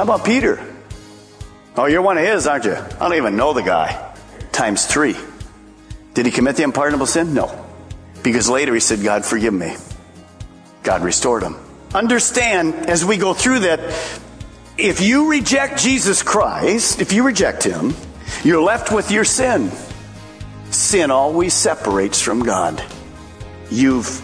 How about Peter? Oh, you're one of his, aren't you? I don't even know the guy. Times three. Did he commit the unpardonable sin? No. Because later he said, God, forgive me. God restored him. Understand as we go through that, if you reject Jesus Christ, if you reject him, you're left with your sin. Sin always separates from God. You've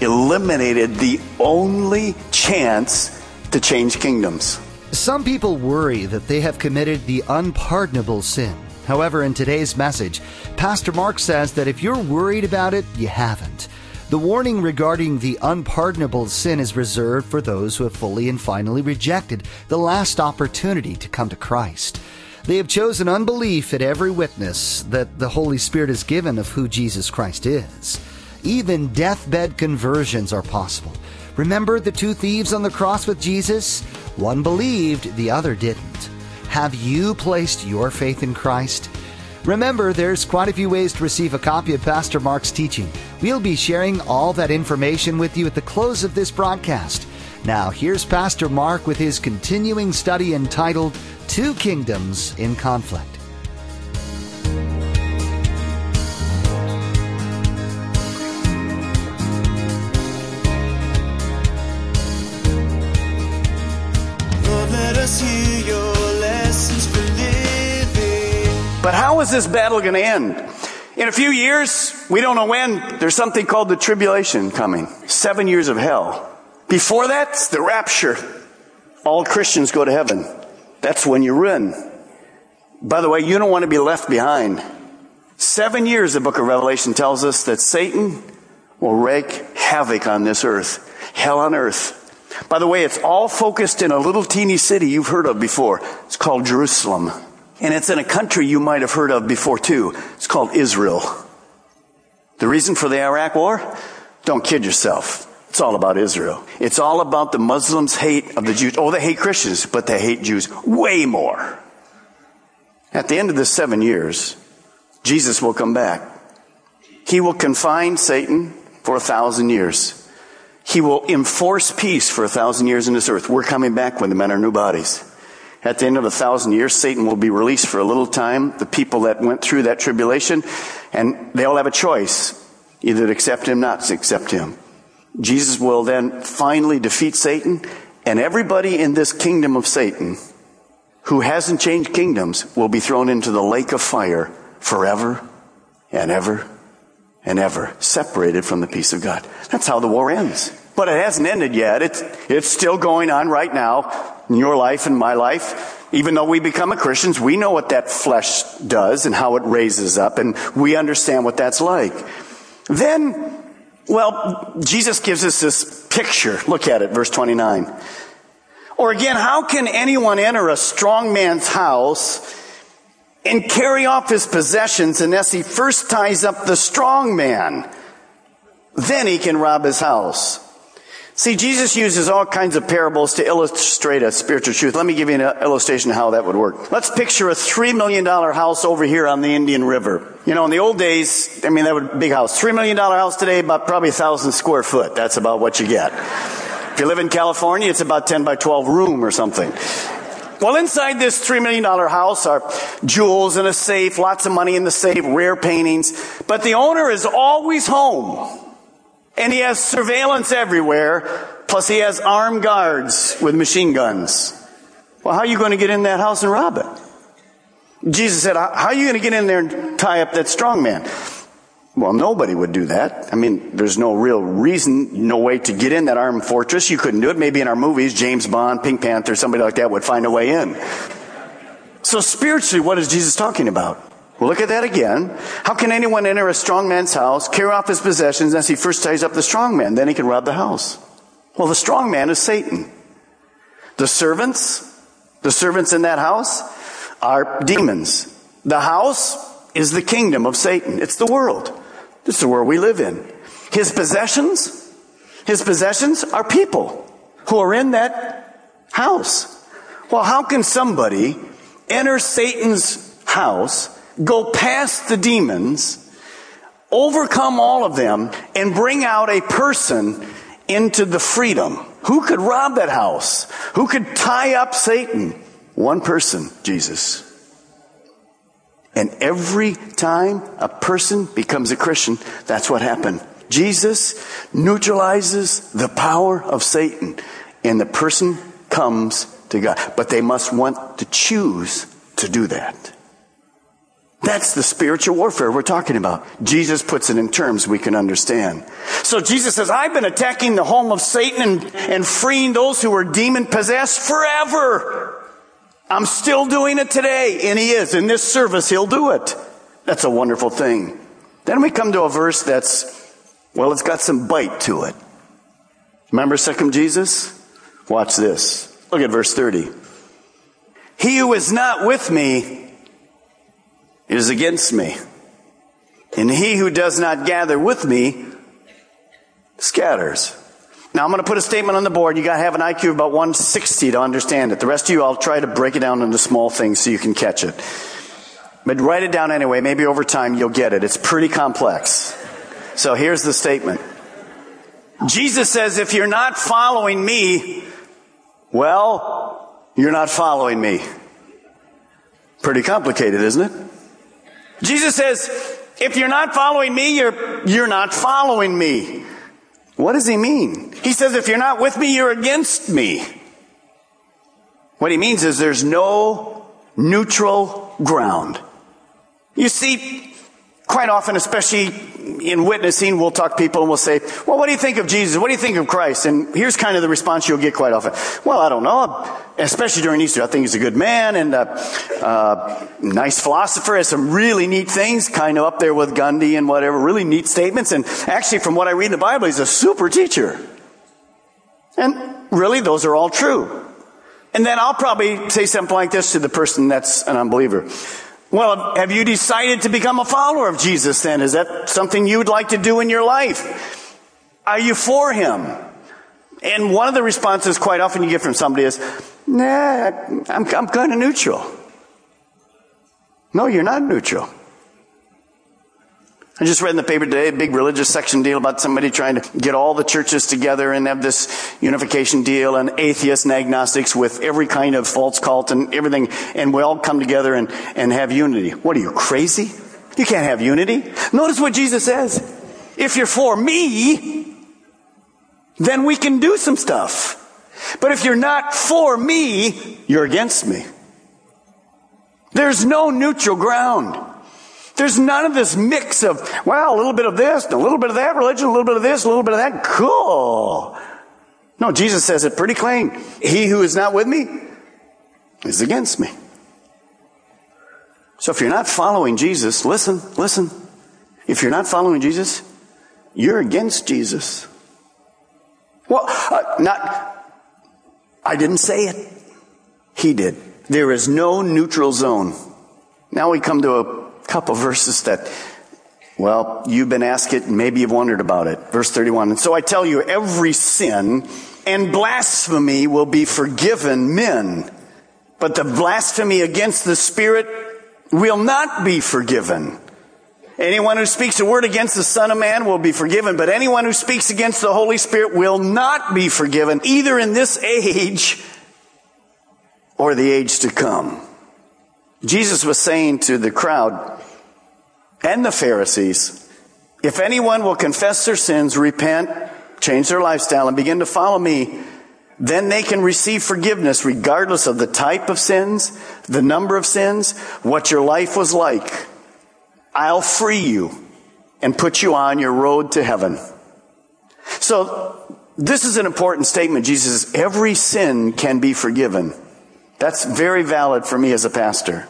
eliminated the only chance to change kingdoms. Some people worry that they have committed the unpardonable sin. However, in today's message, Pastor Mark says that if you're worried about it, you haven't. The warning regarding the unpardonable sin is reserved for those who have fully and finally rejected the last opportunity to come to Christ. They have chosen unbelief at every witness that the Holy Spirit has given of who Jesus Christ is. Even deathbed conversions are possible. Remember the two thieves on the cross with Jesus? One believed, the other didn't. Have you placed your faith in Christ? Remember, there's quite a few ways to receive a copy of Pastor Mark's teaching. We'll be sharing all that information with you at the close of this broadcast. Now, here's Pastor Mark with his continuing study entitled Two Kingdoms in Conflict. Is this battle going to end? In a few years, we don't know when, there's something called the tribulation coming. Seven years of hell. Before that, it's the rapture. All Christians go to heaven. That's when you win. By the way, you don't want to be left behind. Seven years, the book of Revelation tells us that Satan will wreak havoc on this earth. Hell on earth. By the way, it's all focused in a little teeny city you've heard of before. It's called Jerusalem. And it's in a country you might have heard of before too. It's called Israel. The reason for the Iraq war? Don't kid yourself. It's all about Israel. It's all about the Muslims' hate of the Jews. Oh, they hate Christians, but they hate Jews way more. At the end of the seven years, Jesus will come back. He will confine Satan for a thousand years. He will enforce peace for a thousand years in this earth. We're coming back when the men are new bodies. At the end of a thousand years, Satan will be released for a little time. The people that went through that tribulation, and they'll have a choice. Either to accept him, or not to accept him. Jesus will then finally defeat Satan, and everybody in this kingdom of Satan who hasn't changed kingdoms will be thrown into the lake of fire forever and ever and ever, separated from the peace of God. That's how the war ends. But it hasn't ended yet. It's, it's still going on right now in your life and my life. Even though we become a Christians, we know what that flesh does and how it raises up, and we understand what that's like. Then, well, Jesus gives us this picture. Look at it, verse 29. Or again, how can anyone enter a strong man's house and carry off his possessions unless he first ties up the strong man? Then he can rob his house. See, Jesus uses all kinds of parables to illustrate a spiritual truth. Let me give you an illustration of how that would work. Let's picture a $3 million house over here on the Indian River. You know, in the old days, I mean, that would be a big house. $3 million house today, about probably a thousand square foot. That's about what you get. If you live in California, it's about 10 by 12 room or something. Well, inside this $3 million house are jewels and a safe, lots of money in the safe, rare paintings, but the owner is always home. And he has surveillance everywhere, plus he has armed guards with machine guns. Well, how are you going to get in that house and rob it? Jesus said, how are you going to get in there and tie up that strong man? Well, nobody would do that. I mean, there's no real reason, no way to get in that armed fortress. You couldn't do it. Maybe in our movies, James Bond, Pink Panther, somebody like that would find a way in. So spiritually, what is Jesus talking about? Well, look at that again. How can anyone enter a strong man's house, carry off his possessions, unless he first ties up the strong man? Then he can rob the house. Well, the strong man is Satan. The servants, the servants in that house are demons. The house is the kingdom of Satan. It's the world. This is the world we live in. His possessions, his possessions are people who are in that house. Well, how can somebody enter Satan's house go past the demons, overcome all of them, and bring out a person into the freedom. Who could rob that house? Who could tie up Satan? One person, Jesus. And every time a person becomes a Christian, that's what happened. Jesus neutralizes the power of Satan, and the person comes to God. But they must want to choose to do that. That's the spiritual warfare we're talking about. Jesus puts it in terms we can understand. So Jesus says, I've been attacking the home of Satan and, and freeing those who are demon possessed forever. I'm still doing it today. And he is. In this service, he'll do it. That's a wonderful thing. Then we come to a verse that's, well, it's got some bite to it. Remember second Jesus? Watch this. Look at verse 30. He who is not with me is against me. And he who does not gather with me scatters. Now I'm going to put a statement on the board. You got to have an IQ of about 160 to understand it. The rest of you, I'll try to break it down into small things so you can catch it. But write it down anyway. Maybe over time you'll get it. It's pretty complex. So here's the statement. Jesus says, if you're not following me, well, you're not following me. Pretty complicated, isn't it? Jesus says, if you're not following me, you're, you're not following me. What does he mean? He says, if you're not with me, you're against me. What he means is there's no neutral ground. You see, quite often, especially in witnessing, we'll talk to people and we'll say, well, what do you think of Jesus? What do you think of Christ? And here's kind of the response you'll get quite often. Well, I don't know. Especially during Easter. I think he's a good man and a, uh, nice philosopher, has some really neat things, kind of up there with Gandhi and whatever, really neat statements. And actually, from what I read in the Bible, he's a super teacher. And really, those are all true. And then I'll probably say something like this to the person that's an unbeliever. Well, have you decided to become a follower of Jesus then? Is that something you would like to do in your life? Are you for him? And one of the responses quite often you get from somebody is, nah, I'm, I'm kind of neutral. No, you're not neutral. I just read in the paper today a big religious section deal about somebody trying to get all the churches together and have this unification deal and atheists and agnostics with every kind of false cult and everything, and we all come together and, and have unity. What are you, crazy? You can't have unity. Notice what Jesus says. If you're for me, then we can do some stuff. But if you're not for me, you're against me. There's no neutral ground. There's none of this mix of, well, a little bit of this, a little bit of that religion, a little bit of this, a little bit of that. Cool. No, Jesus says it pretty plain. He who is not with me is against me. So if you're not following Jesus, listen, listen. If you're not following Jesus, you're against Jesus. Well, uh, not, I didn't say it. He did. There is no neutral zone. Now we come to a couple verses that, well, you've been asked it maybe you've wondered about it. Verse 31. And so I tell you, every sin and blasphemy will be forgiven men, but the blasphemy against the Spirit will not be forgiven. Anyone who speaks a word against the Son of Man will be forgiven, but anyone who speaks against the Holy Spirit will not be forgiven, either in this age or the age to come. Jesus was saying to the crowd and the Pharisees, if anyone will confess their sins, repent, change their lifestyle, and begin to follow me, then they can receive forgiveness regardless of the type of sins, the number of sins, what your life was like. I'll free you and put you on your road to heaven. So, this is an important statement. Jesus says, every sin can be forgiven. That's very valid for me as a pastor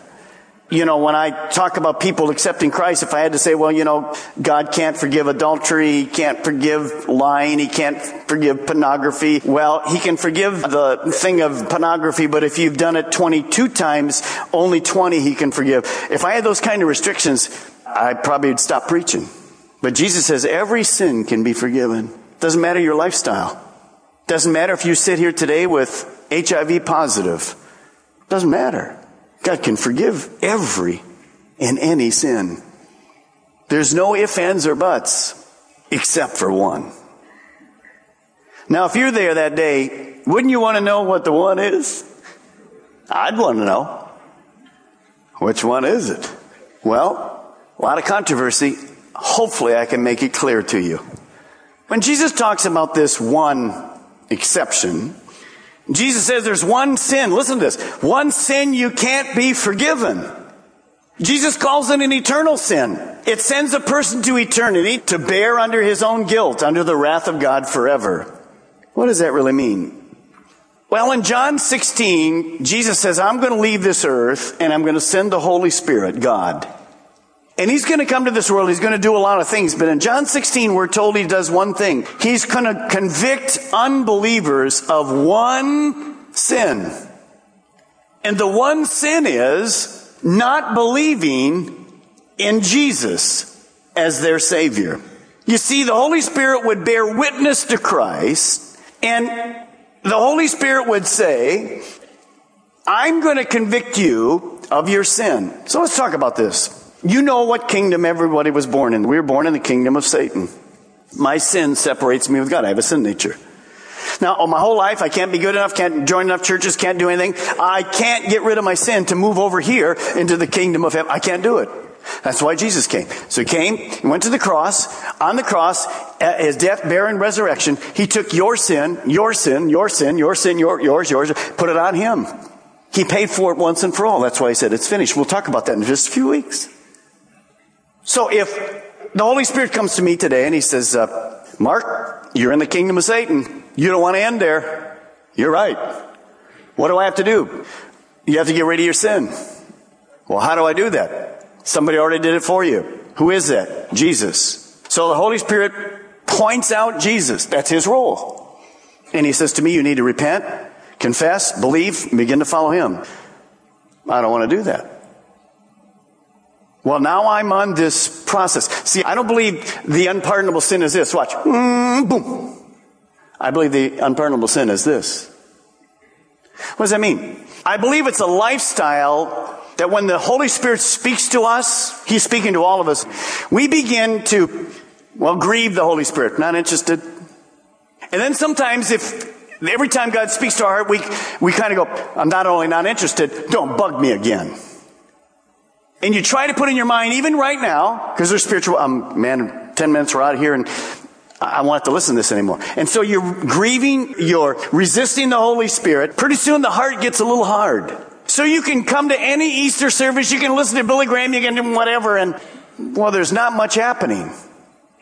you know, when I talk about people accepting Christ, if I had to say, well, you know, God can't forgive adultery, He can't forgive lying, He can't forgive pornography. Well, He can forgive the thing of pornography, but if you've done it 22 times, only 20 He can forgive. If I had those kind of restrictions, I probably would stop preaching. But Jesus says every sin can be forgiven. Doesn't matter your lifestyle. Doesn't matter if you sit here today with HIV positive. Doesn't matter. God can forgive every and any sin. There's no ifs, ands, or buts except for one. Now, if you're there that day, wouldn't you want to know what the one is? I'd want to know. Which one is it? Well, a lot of controversy. Hopefully, I can make it clear to you. When Jesus talks about this one exception, Jesus says there's one sin. Listen to this. One sin you can't be forgiven. Jesus calls it an eternal sin. It sends a person to eternity to bear under his own guilt, under the wrath of God forever. What does that really mean? Well, in John 16, Jesus says, I'm going to leave this earth and I'm going to send the Holy Spirit, God. And he's going to come to this world. He's going to do a lot of things. But in John 16, we're told he does one thing. He's going to convict unbelievers of one sin. And the one sin is not believing in Jesus as their Savior. You see, the Holy Spirit would bear witness to Christ, and the Holy Spirit would say, I'm going to convict you of your sin. So let's talk about this. You know what kingdom everybody was born in. We were born in the kingdom of Satan. My sin separates me with God. I have a sin nature. Now, all my whole life, I can't be good enough, can't join enough churches, can't do anything. I can't get rid of my sin to move over here into the kingdom of heaven. I can't do it. That's why Jesus came. So he came, he went to the cross. On the cross, his death, burial, and resurrection, he took your sin, your sin, your sin, your sin, your, yours, yours, put it on him. He paid for it once and for all. That's why he said it's finished. We'll talk about that in just a few weeks. So if the Holy Spirit comes to me today and he says, uh, Mark, you're in the kingdom of Satan. You don't want to end there. You're right. What do I have to do? You have to get rid of your sin. Well, how do I do that? Somebody already did it for you. Who is that? Jesus. So the Holy Spirit points out Jesus. That's his role. And he says to me, you need to repent, confess, believe, begin to follow him. I don't want to do that. Well, now I'm on this process. See, I don't believe the unpardonable sin is this. Watch. Mm, boom. I believe the unpardonable sin is this. What does that mean? I believe it's a lifestyle that when the Holy Spirit speaks to us, He's speaking to all of us, we begin to, well, grieve the Holy Spirit. Not interested. And then sometimes if, every time God speaks to our heart, we, we kind of go, I'm not only not interested, don't bug me again and you try to put in your mind, even right now, because they're spiritual, um, man, 10 minutes we're out of here and I won't have to listen to this anymore. And so you're grieving, you're resisting the Holy Spirit. Pretty soon the heart gets a little hard. So you can come to any Easter service, you can listen to Billy Graham, you can do whatever, and well, there's not much happening.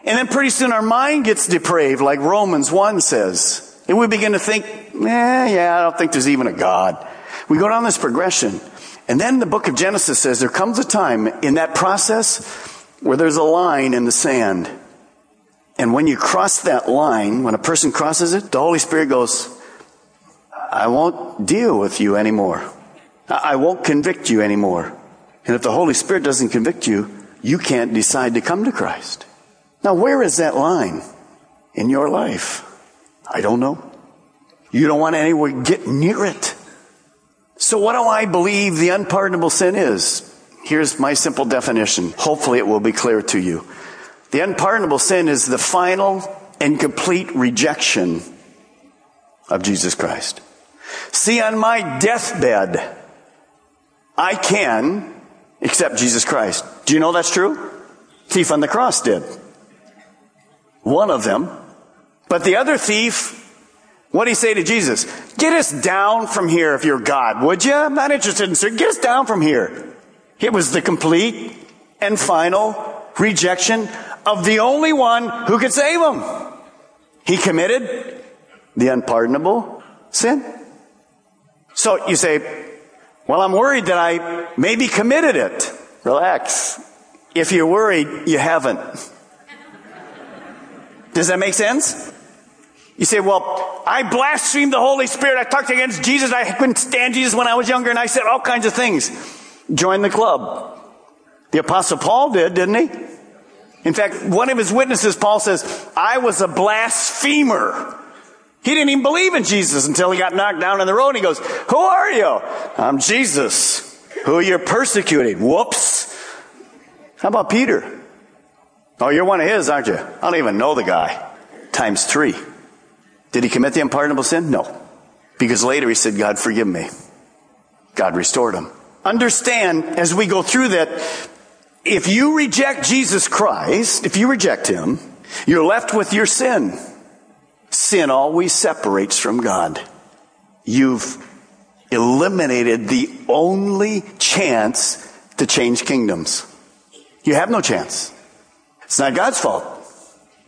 And then pretty soon our mind gets depraved, like Romans 1 says. And we begin to think, eh, yeah, I don't think there's even a God. We go down this progression. And then the book of Genesis says there comes a time in that process where there's a line in the sand. And when you cross that line, when a person crosses it, the Holy Spirit goes, I won't deal with you anymore. I won't convict you anymore. And if the Holy Spirit doesn't convict you, you can't decide to come to Christ. Now, where is that line in your life? I don't know. You don't want anyone get near it. So what do I believe the unpardonable sin is? Here's my simple definition. Hopefully it will be clear to you. The unpardonable sin is the final and complete rejection of Jesus Christ. See, on my deathbed, I can accept Jesus Christ. Do you know that's true? Thief on the cross did. One of them. But the other thief what did he say to Jesus? Get us down from here if you're God, would you? I'm not interested in sir. Get us down from here. It was the complete and final rejection of the only one who could save him. He committed the unpardonable sin. So you say, well, I'm worried that I maybe committed it. Relax. If you're worried, you haven't. Does that make sense? You say, well, I blasphemed the Holy Spirit. I talked against Jesus. I couldn't stand Jesus when I was younger and I said all kinds of things. Join the club. The apostle Paul did, didn't he? In fact, one of his witnesses, Paul says, I was a blasphemer. He didn't even believe in Jesus until he got knocked down on the road and he goes, who are you? I'm Jesus. Who you're persecuting. Whoops. How about Peter? Oh, you're one of his, aren't you? I don't even know the guy. Times three. Did he commit the unpardonable sin? No. Because later he said, God, forgive me. God restored him. Understand as we go through that, if you reject Jesus Christ, if you reject him, you're left with your sin. Sin always separates from God. You've eliminated the only chance to change kingdoms. You have no chance. It's not God's fault.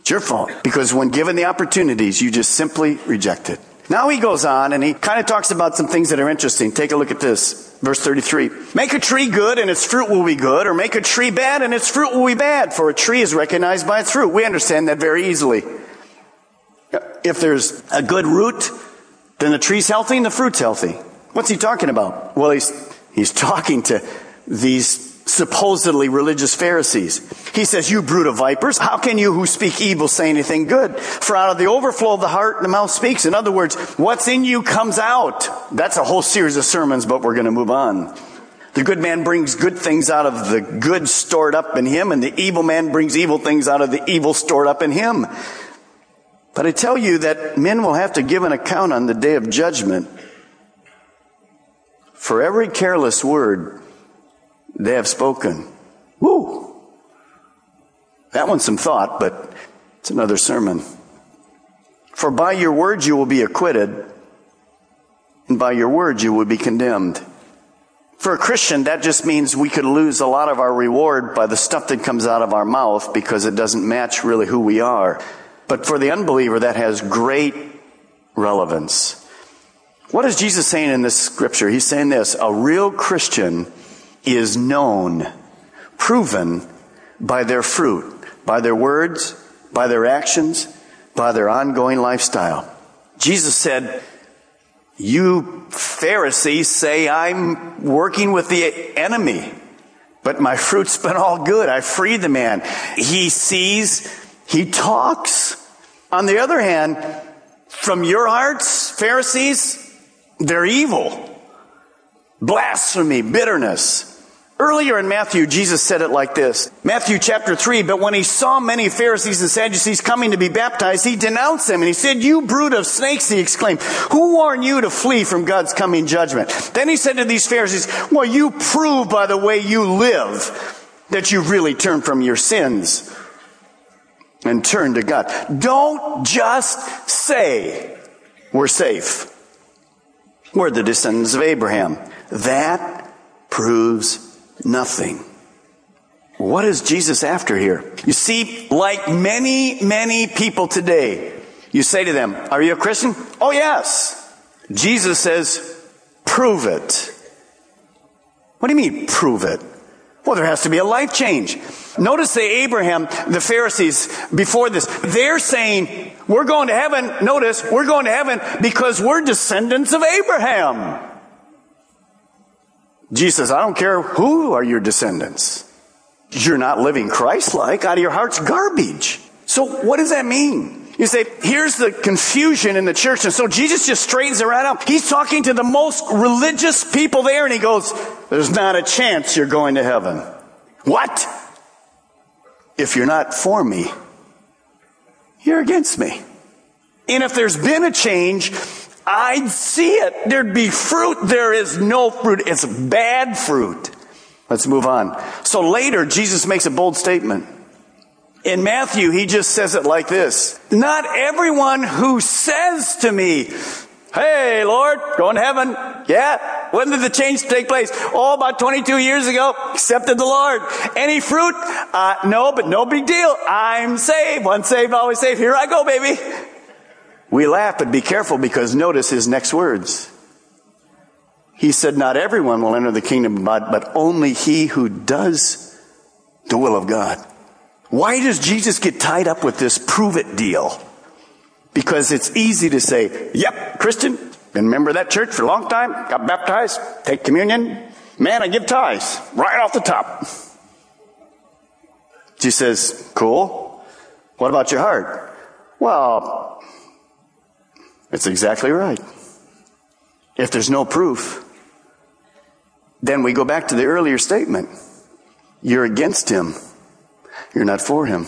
It's your fault. Because when given the opportunities, you just simply reject it. Now he goes on and he kind of talks about some things that are interesting. Take a look at this. Verse 33. Make a tree good and its fruit will be good, or make a tree bad and its fruit will be bad, for a tree is recognized by its fruit. We understand that very easily. If there's a good root, then the tree's healthy and the fruit's healthy. What's he talking about? Well, he's, he's talking to these supposedly religious Pharisees. He says, you brood of vipers, how can you who speak evil say anything good? For out of the overflow of the heart, the mouth speaks. In other words, what's in you comes out. That's a whole series of sermons, but we're going to move on. The good man brings good things out of the good stored up in him, and the evil man brings evil things out of the evil stored up in him. But I tell you that men will have to give an account on the day of judgment for every careless word they have spoken. Woo! That one's some thought, but it's another sermon. For by your words you will be acquitted, and by your words you will be condemned. For a Christian, that just means we could lose a lot of our reward by the stuff that comes out of our mouth because it doesn't match really who we are. But for the unbeliever, that has great relevance. What is Jesus saying in this scripture? He's saying this, a real Christian is known, proven by their fruit, by their words, by their actions, by their ongoing lifestyle. Jesus said, you Pharisees say I'm working with the enemy, but my fruit's been all good. I freed the man. He sees, he talks. On the other hand, from your hearts, Pharisees, they're evil. Blasphemy, bitterness, Earlier in Matthew, Jesus said it like this. Matthew chapter 3, but when he saw many Pharisees and Sadducees coming to be baptized, he denounced them and he said, you brood of snakes, he exclaimed, who warned you to flee from God's coming judgment? Then he said to these Pharisees, well, you prove by the way you live that you've really turned from your sins and turn to God. Don't just say we're safe. We're the descendants of Abraham. That proves nothing. What is Jesus after here? You see, like many, many people today, you say to them, Are you a Christian? Oh, yes. Jesus says, Prove it. What do you mean, prove it? Well, there has to be a life change. Notice the Abraham, the Pharisees before this, they're saying, we're going to heaven. Notice, we're going to heaven because we're descendants of Abraham. Jesus I don't care who are your descendants. You're not living Christ-like. Out of your heart's garbage. So what does that mean? You say, here's the confusion in the church. And so Jesus just straightens it right out. He's talking to the most religious people there and he goes, there's not a chance you're going to heaven. What? If you're not for me, you're against me. And if there's been a change, I'd see it. There'd be fruit. There is no fruit. It's bad fruit. Let's move on. So later, Jesus makes a bold statement. In Matthew, he just says it like this. Not everyone who says to me, Hey, Lord, going to heaven. Yeah. When did the change take place? Oh, about 22 years ago. Accepted the Lord. Any fruit? Uh, no, but no big deal. I'm saved. Once saved, always saved. Here I go, baby. We laugh, but be careful because notice his next words. He said, not everyone will enter the kingdom of God, but only he who does the will of God. Why does Jesus get tied up with this prove it deal? Because it's easy to say, yep, Christian, been a member of that church for a long time, got baptized, take communion. Man, I give tithes right off the top. She says, cool. What about your heart? Well, it's exactly right. If there's no proof, then we go back to the earlier statement. You're against him. You're not for him.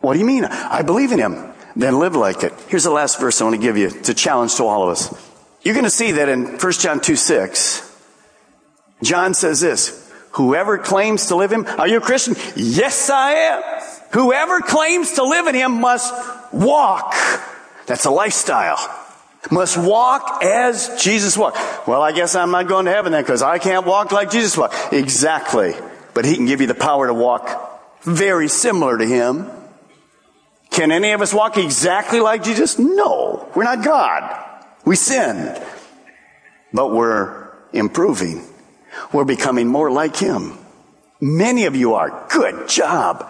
What do you mean? I believe in him. Then live like it. Here's the last verse I want to give you. It's a challenge to all of us. You're going to see that in 1 John 2 6, John says this, Whoever claims to live in him, are you a Christian? Yes, I am. Whoever claims to live in him must walk. That's a lifestyle. Must walk as Jesus walked. Well, I guess I'm not going to heaven then because I can't walk like Jesus walked. Exactly. But he can give you the power to walk very similar to him. Can any of us walk exactly like Jesus? No. We're not God. We sinned. But we're improving. We're becoming more like him. Many of you are. Good job.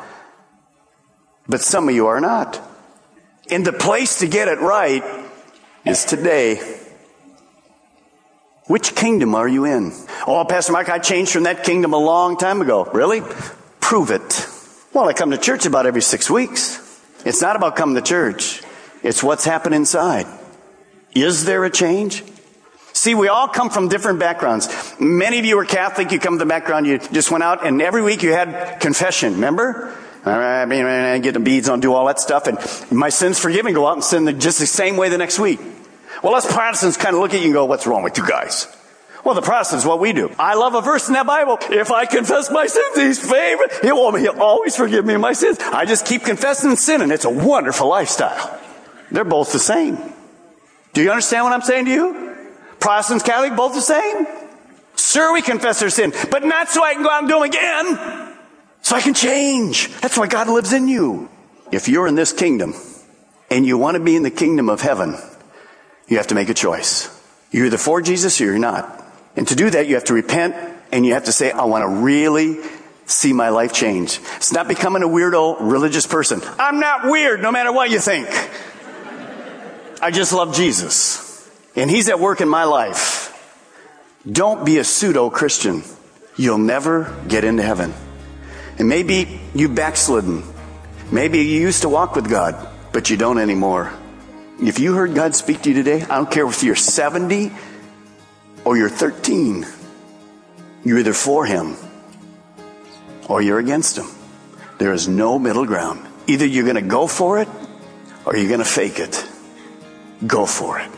But some of you are not. And the place to get it right is today. Which kingdom are you in? Oh, Pastor Mike, I changed from that kingdom a long time ago. Really? Prove it. Well, I come to church about every six weeks. It's not about coming to church. It's what's happened inside. Is there a change? See, we all come from different backgrounds. Many of you are Catholic. You come from the background. You just went out and every week you had confession. Remember? I mean, I get the beads on, do all that stuff, and my sins forgiven. Go out and sin just the same way the next week. Well, us Protestants kind of look at you and go, "What's wrong with you guys?" Well, the Protestants, what we do. I love a verse in that Bible. If I confess my sins, He's favorite. He'll, he'll always forgive me my sins. I just keep confessing and sinning. It's a wonderful lifestyle. They're both the same. Do you understand what I'm saying to you? Protestants, Catholic, both the same? Sure, we confess our sin, but not so I can go out and do them again. So I can change. That's why God lives in you. If you're in this kingdom and you want to be in the kingdom of heaven, you have to make a choice. You're either for Jesus or you're not. And to do that, you have to repent and you have to say, I want to really see my life change. It's not becoming a weirdo religious person. I'm not weird no matter what you think. I just love Jesus. And He's at work in my life. Don't be a pseudo Christian. You'll never get into heaven. And maybe you've backslidden. Maybe you used to walk with God, but you don't anymore. If you heard God speak to you today, I don't care if you're 70 or you're 13, you're either for Him or you're against Him. There is no middle ground. Either you're going to go for it or you're going to fake it. Go for it.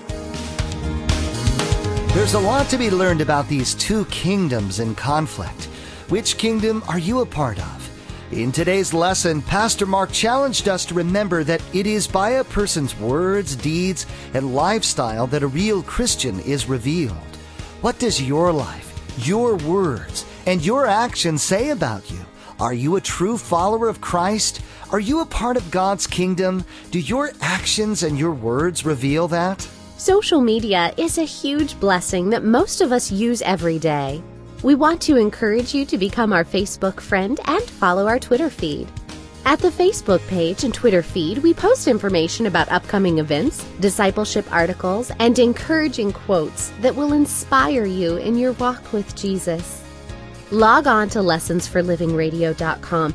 There's a lot to be learned about these two kingdoms in conflict. Which kingdom are you a part of? In today's lesson, Pastor Mark challenged us to remember that it is by a person's words, deeds, and lifestyle that a real Christian is revealed. What does your life, your words, and your actions say about you? Are you a true follower of Christ? Are you a part of God's kingdom? Do your actions and your words reveal that? Social media is a huge blessing that most of us use every day. We want to encourage you to become our Facebook friend and follow our Twitter feed. At the Facebook page and Twitter feed, we post information about upcoming events, discipleship articles, and encouraging quotes that will inspire you in your walk with Jesus. Log on to lessonsforlivingradio.com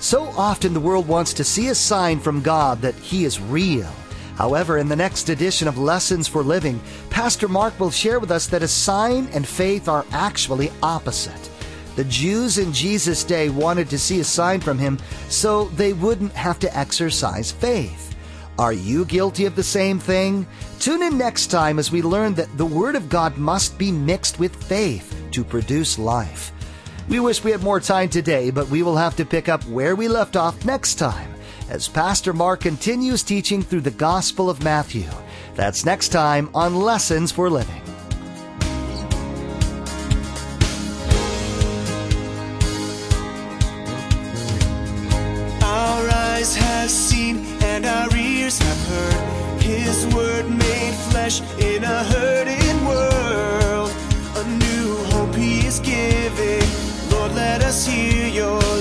So often the world wants to see a sign from God that He is real. However, in the next edition of Lessons for Living, Pastor Mark will share with us that a sign and faith are actually opposite. The Jews in Jesus' day wanted to see a sign from him so they wouldn't have to exercise faith. Are you guilty of the same thing? Tune in next time as we learn that the Word of God must be mixed with faith to produce life. We wish we had more time today, but we will have to pick up where we left off next time as Pastor Mark continues teaching through the Gospel of Matthew. That's next time on Lessons for Living. Our eyes have seen and our ears have heard His word made flesh in a hurting world. A new hope He is giving. just you, your